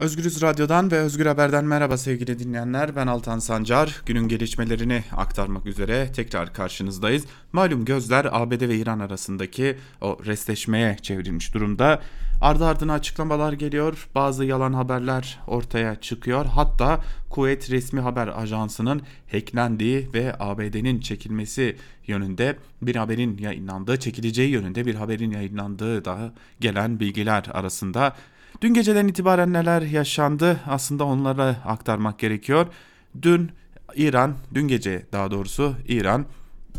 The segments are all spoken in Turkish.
Özgürüz Radyo'dan ve Özgür Haber'den merhaba sevgili dinleyenler. Ben Altan Sancar. Günün gelişmelerini aktarmak üzere tekrar karşınızdayız. Malum gözler ABD ve İran arasındaki o restleşmeye çevrilmiş durumda. Ardı ardına açıklamalar geliyor. Bazı yalan haberler ortaya çıkıyor. Hatta Kuveyt Resmi Haber Ajansı'nın hacklendiği ve ABD'nin çekilmesi yönünde bir haberin yayınlandığı, çekileceği yönünde bir haberin yayınlandığı da gelen bilgiler arasında Dün geceden itibaren neler yaşandı aslında onlara aktarmak gerekiyor. Dün İran, dün gece daha doğrusu İran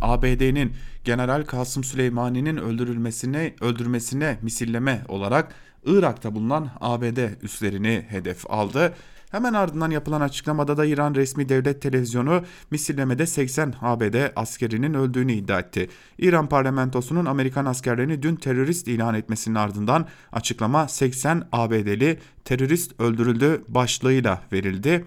ABD'nin General Kasım Süleymani'nin öldürülmesine öldürmesine misilleme olarak Irak'ta bulunan ABD üslerini hedef aldı. Hemen ardından yapılan açıklamada da İran resmi devlet televizyonu misillemede 80 ABD askerinin öldüğünü iddia etti. İran parlamentosunun Amerikan askerlerini dün terörist ilan etmesinin ardından açıklama 80 ABD'li terörist öldürüldü başlığıyla verildi.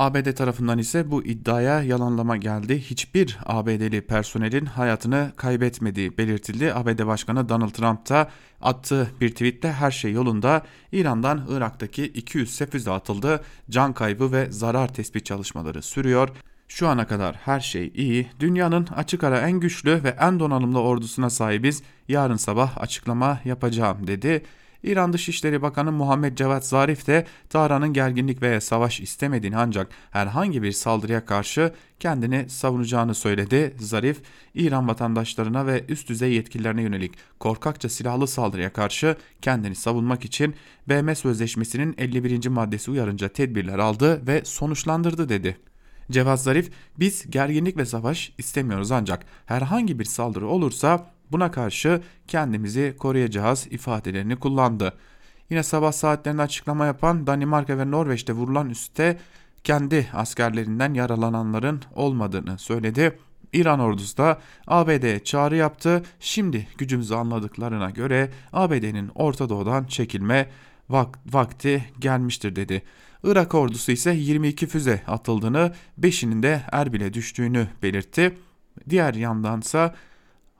ABD tarafından ise bu iddiaya yalanlama geldi. Hiçbir ABD'li personelin hayatını kaybetmediği belirtildi. ABD Başkanı Donald Trump da attığı bir tweette her şey yolunda. İran'dan Irak'taki 200 füze atıldı. Can kaybı ve zarar tespit çalışmaları sürüyor. Şu ana kadar her şey iyi. Dünyanın açık ara en güçlü ve en donanımlı ordusuna sahibiz. Yarın sabah açıklama yapacağım dedi. İran Dışişleri Bakanı Muhammed Cevat Zarif de Tahran'ın gerginlik veya savaş istemediğini ancak herhangi bir saldırıya karşı kendini savunacağını söyledi. Zarif, İran vatandaşlarına ve üst düzey yetkililerine yönelik korkakça silahlı saldırıya karşı kendini savunmak için BM Sözleşmesi'nin 51. maddesi uyarınca tedbirler aldı ve sonuçlandırdı dedi. Cevat Zarif, biz gerginlik ve savaş istemiyoruz ancak herhangi bir saldırı olursa Buna karşı kendimizi koruyacağız ifadelerini kullandı. Yine sabah saatlerinde açıklama yapan Danimarka ve Norveç'te vurulan üste kendi askerlerinden yaralananların olmadığını söyledi. İran ordusu da ABD'ye çağrı yaptı. Şimdi gücümüzü anladıklarına göre ABD'nin Orta Doğu'dan çekilme vak vakti gelmiştir dedi. Irak ordusu ise 22 füze atıldığını, 5'inin de Erbil'e düştüğünü belirtti. Diğer yandansa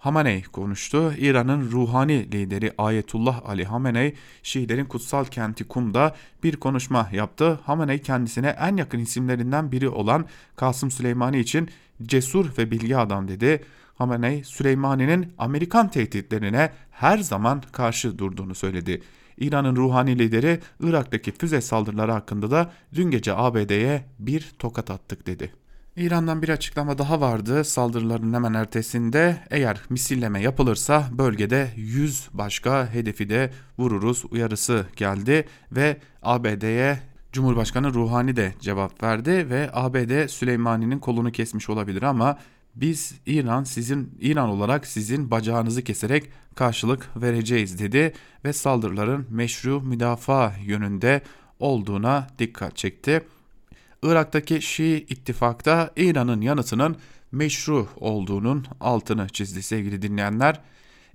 Hamenei konuştu. İran'ın ruhani lideri Ayetullah Ali Hamenei, Şiilerin kutsal kenti Kum'da bir konuşma yaptı. Hamenei kendisine en yakın isimlerinden biri olan Kasım Süleymani için cesur ve bilgi adam dedi. Hamenei, Süleymani'nin Amerikan tehditlerine her zaman karşı durduğunu söyledi. İran'ın ruhani lideri Irak'taki füze saldırıları hakkında da dün gece ABD'ye bir tokat attık dedi. İran'dan bir açıklama daha vardı saldırıların hemen ertesinde eğer misilleme yapılırsa bölgede 100 başka hedefi de vururuz uyarısı geldi ve ABD'ye Cumhurbaşkanı Ruhani de cevap verdi ve ABD Süleymani'nin kolunu kesmiş olabilir ama biz İran sizin İran olarak sizin bacağınızı keserek karşılık vereceğiz dedi ve saldırıların meşru müdafaa yönünde olduğuna dikkat çekti. Irak'taki Şii ittifakta İran'ın yanıtının meşru olduğunun altını çizdi sevgili dinleyenler.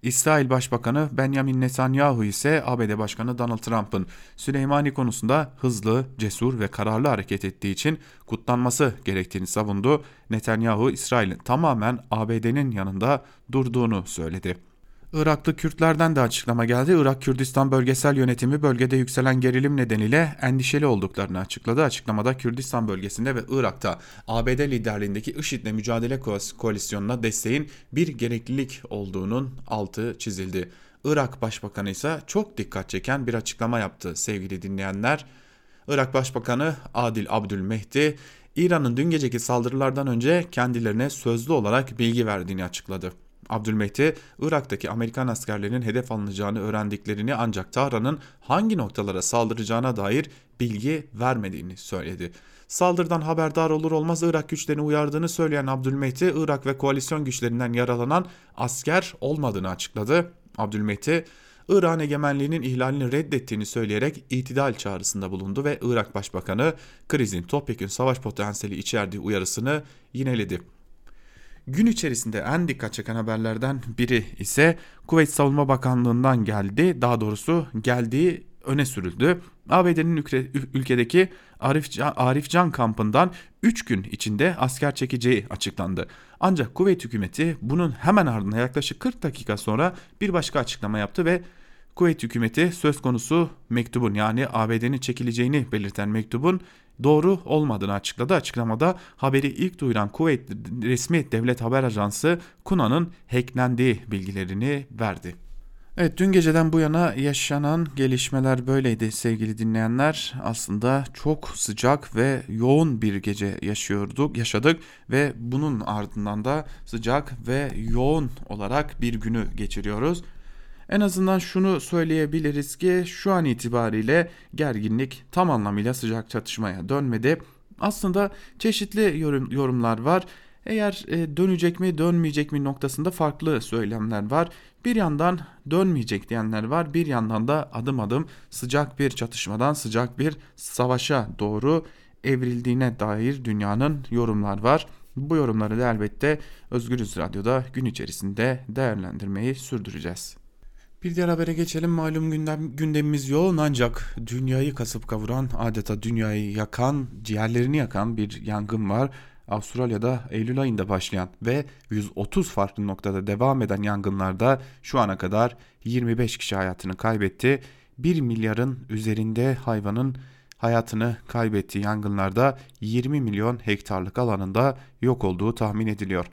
İsrail Başbakanı Benjamin Netanyahu ise ABD Başkanı Donald Trump'ın Süleymani konusunda hızlı, cesur ve kararlı hareket ettiği için kutlanması gerektiğini savundu. Netanyahu İsrail'in tamamen ABD'nin yanında durduğunu söyledi. Iraklı Kürtlerden de açıklama geldi. Irak Kürdistan Bölgesel Yönetimi bölgede yükselen gerilim nedeniyle endişeli olduklarını açıkladı. Açıklamada Kürdistan bölgesinde ve Irak'ta ABD liderliğindeki IŞİD'le mücadele koalisyonuna desteğin bir gereklilik olduğunun altı çizildi. Irak Başbakanı ise çok dikkat çeken bir açıklama yaptı sevgili dinleyenler. Irak Başbakanı Adil Abdülmehdi, İran'ın dün geceki saldırılardan önce kendilerine sözlü olarak bilgi verdiğini açıkladı. Abdülmehdi, Irak'taki Amerikan askerlerinin hedef alınacağını öğrendiklerini ancak Tahran'ın hangi noktalara saldıracağına dair bilgi vermediğini söyledi. Saldırıdan haberdar olur olmaz Irak güçlerini uyardığını söyleyen Abdülmehdi, Irak ve koalisyon güçlerinden yaralanan asker olmadığını açıkladı. Abdülmehdi, İran egemenliğinin ihlalini reddettiğini söyleyerek itidal çağrısında bulundu ve Irak Başbakanı krizin topyekün savaş potansiyeli içerdiği uyarısını yineledi. Gün içerisinde en dikkat çeken haberlerden biri ise Kuveyt Savunma Bakanlığı'ndan geldi. Daha doğrusu geldiği öne sürüldü. ABD'nin ülkedeki Arif Can, kampından 3 gün içinde asker çekeceği açıklandı. Ancak Kuveyt hükümeti bunun hemen ardından yaklaşık 40 dakika sonra bir başka açıklama yaptı ve Kuveyt hükümeti söz konusu mektubun yani ABD'nin çekileceğini belirten mektubun doğru olmadığını açıkladı. Açıklamada haberi ilk duyuran Kuveyt resmi devlet haber ajansı KUNA'nın hacklendiği bilgilerini verdi. Evet dün geceden bu yana yaşanan gelişmeler böyleydi sevgili dinleyenler. Aslında çok sıcak ve yoğun bir gece yaşıyorduk, yaşadık ve bunun ardından da sıcak ve yoğun olarak bir günü geçiriyoruz. En azından şunu söyleyebiliriz ki şu an itibariyle gerginlik tam anlamıyla sıcak çatışmaya dönmedi. Aslında çeşitli yorum, yorumlar var. Eğer e, dönecek mi dönmeyecek mi noktasında farklı söylemler var. Bir yandan dönmeyecek diyenler var. Bir yandan da adım adım sıcak bir çatışmadan sıcak bir savaşa doğru evrildiğine dair dünyanın yorumlar var. Bu yorumları da elbette Özgürüz Radyo'da gün içerisinde değerlendirmeyi sürdüreceğiz. Bir diğer habere geçelim. Malum gündem, gündemimiz yoğun ancak dünyayı kasıp kavuran, adeta dünyayı yakan, ciğerlerini yakan bir yangın var. Avustralya'da Eylül ayında başlayan ve 130 farklı noktada devam eden yangınlarda şu ana kadar 25 kişi hayatını kaybetti. 1 milyarın üzerinde hayvanın hayatını kaybettiği yangınlarda 20 milyon hektarlık alanında yok olduğu tahmin ediliyor.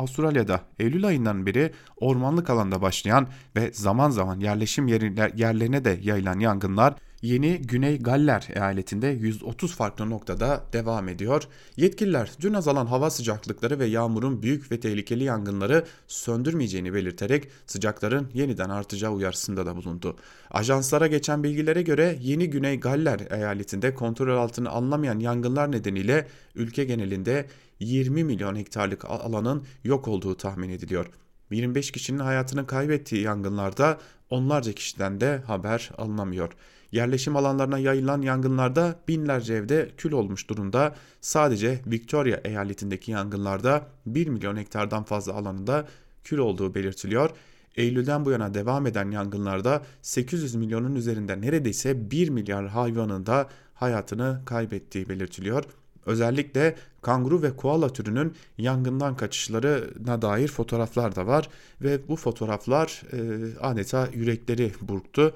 Avustralya'da Eylül ayından beri ormanlık alanda başlayan ve zaman zaman yerleşim yerlerine de yayılan yangınlar Yeni Güney Galler eyaletinde 130 farklı noktada devam ediyor. Yetkililer dün azalan hava sıcaklıkları ve yağmurun büyük ve tehlikeli yangınları söndürmeyeceğini belirterek sıcakların yeniden artacağı uyarısında da bulundu. Ajanslara geçen bilgilere göre Yeni Güney Galler eyaletinde kontrol altına alınamayan yangınlar nedeniyle ülke genelinde 20 milyon hektarlık alanın yok olduğu tahmin ediliyor. 25 kişinin hayatını kaybettiği yangınlarda onlarca kişiden de haber alınamıyor. Yerleşim alanlarına yayılan yangınlarda binlerce evde kül olmuş durumda. Sadece Victoria eyaletindeki yangınlarda 1 milyon hektardan fazla alanında kül olduğu belirtiliyor. Eylül'den bu yana devam eden yangınlarda 800 milyonun üzerinde neredeyse 1 milyar hayvanın da hayatını kaybettiği belirtiliyor. Özellikle kanguru ve koala türünün yangından kaçışlarına dair fotoğraflar da var ve bu fotoğraflar e, adeta yürekleri burktu.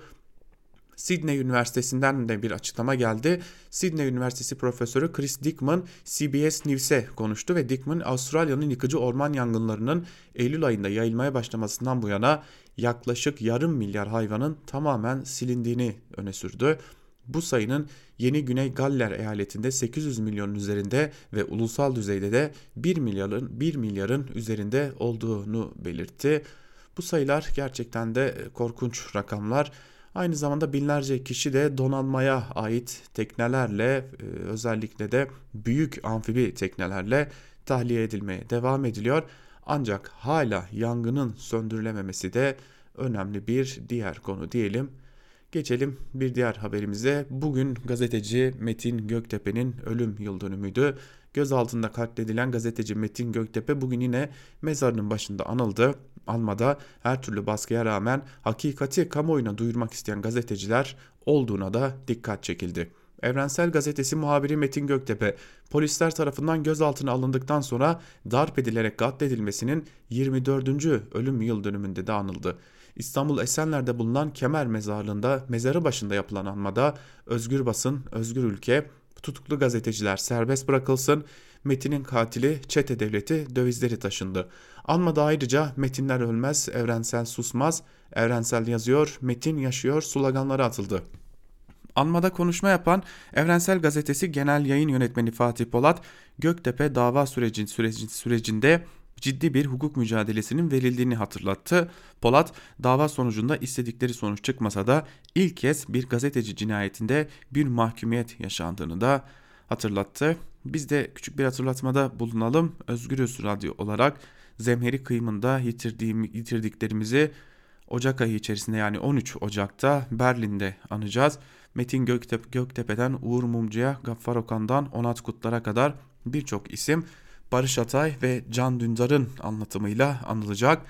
Sydney Üniversitesi'nden de bir açıklama geldi. Sydney Üniversitesi Profesörü Chris Dickman CBS News'e konuştu ve Dickman Avustralya'nın yıkıcı orman yangınlarının Eylül ayında yayılmaya başlamasından bu yana yaklaşık yarım milyar hayvanın tamamen silindiğini öne sürdü. Bu sayının Yeni Güney Galler eyaletinde 800 milyonun üzerinde ve ulusal düzeyde de 1 milyarın 1 milyarın üzerinde olduğunu belirtti. Bu sayılar gerçekten de korkunç rakamlar. Aynı zamanda binlerce kişi de donanmaya ait teknelerle e, özellikle de büyük amfibi teknelerle tahliye edilmeye devam ediliyor. Ancak hala yangının söndürülememesi de önemli bir diğer konu diyelim. Geçelim bir diğer haberimize. Bugün gazeteci Metin Göktepe'nin ölüm yıl dönümüydü. Gözaltında katledilen gazeteci Metin Göktepe bugün yine mezarının başında anıldı. Almada her türlü baskıya rağmen hakikati kamuoyuna duyurmak isteyen gazeteciler olduğuna da dikkat çekildi. Evrensel Gazetesi muhabiri Metin Göktepe, polisler tarafından gözaltına alındıktan sonra darp edilerek katledilmesinin 24. ölüm yıl dönümünde de anıldı. İstanbul Esenler'de bulunan Kemer Mezarlığı'nda mezarı başında yapılan anmada özgür basın, özgür ülke, tutuklu gazeteciler serbest bırakılsın, Metin'in katili çete devleti dövizleri taşındı. Anmada ayrıca Metinler ölmez, evrensel susmaz, evrensel yazıyor, Metin yaşıyor sloganları atıldı. Anmada konuşma yapan Evrensel Gazetesi Genel Yayın Yönetmeni Fatih Polat, Göktepe dava sürecin, sürecin, sürecinde ciddi bir hukuk mücadelesinin verildiğini hatırlattı. Polat dava sonucunda istedikleri sonuç çıkmasa da ilk kez bir gazeteci cinayetinde bir mahkumiyet yaşandığını da hatırlattı. Biz de küçük bir hatırlatmada bulunalım. Özgürüz Radyo olarak Zemheri kıyımında yitirdiğim, yitirdiklerimizi Ocak ayı içerisinde yani 13 Ocak'ta Berlin'de anacağız. Metin Göktepe, Göktepe'den Uğur Mumcu'ya, Gaffar Okan'dan Onat Kutlar'a kadar birçok isim Barış Atay ve Can Dündar'ın anlatımıyla anılacak.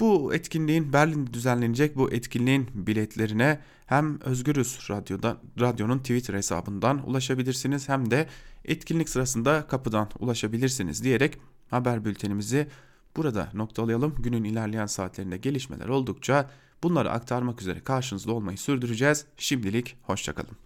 Bu etkinliğin Berlin'de düzenlenecek bu etkinliğin biletlerine hem Özgürüz Radyo'da, radyonun Twitter hesabından ulaşabilirsiniz hem de etkinlik sırasında kapıdan ulaşabilirsiniz diyerek haber bültenimizi burada noktalayalım. Günün ilerleyen saatlerinde gelişmeler oldukça Bunları aktarmak üzere karşınızda olmayı sürdüreceğiz. Şimdilik hoşçakalın.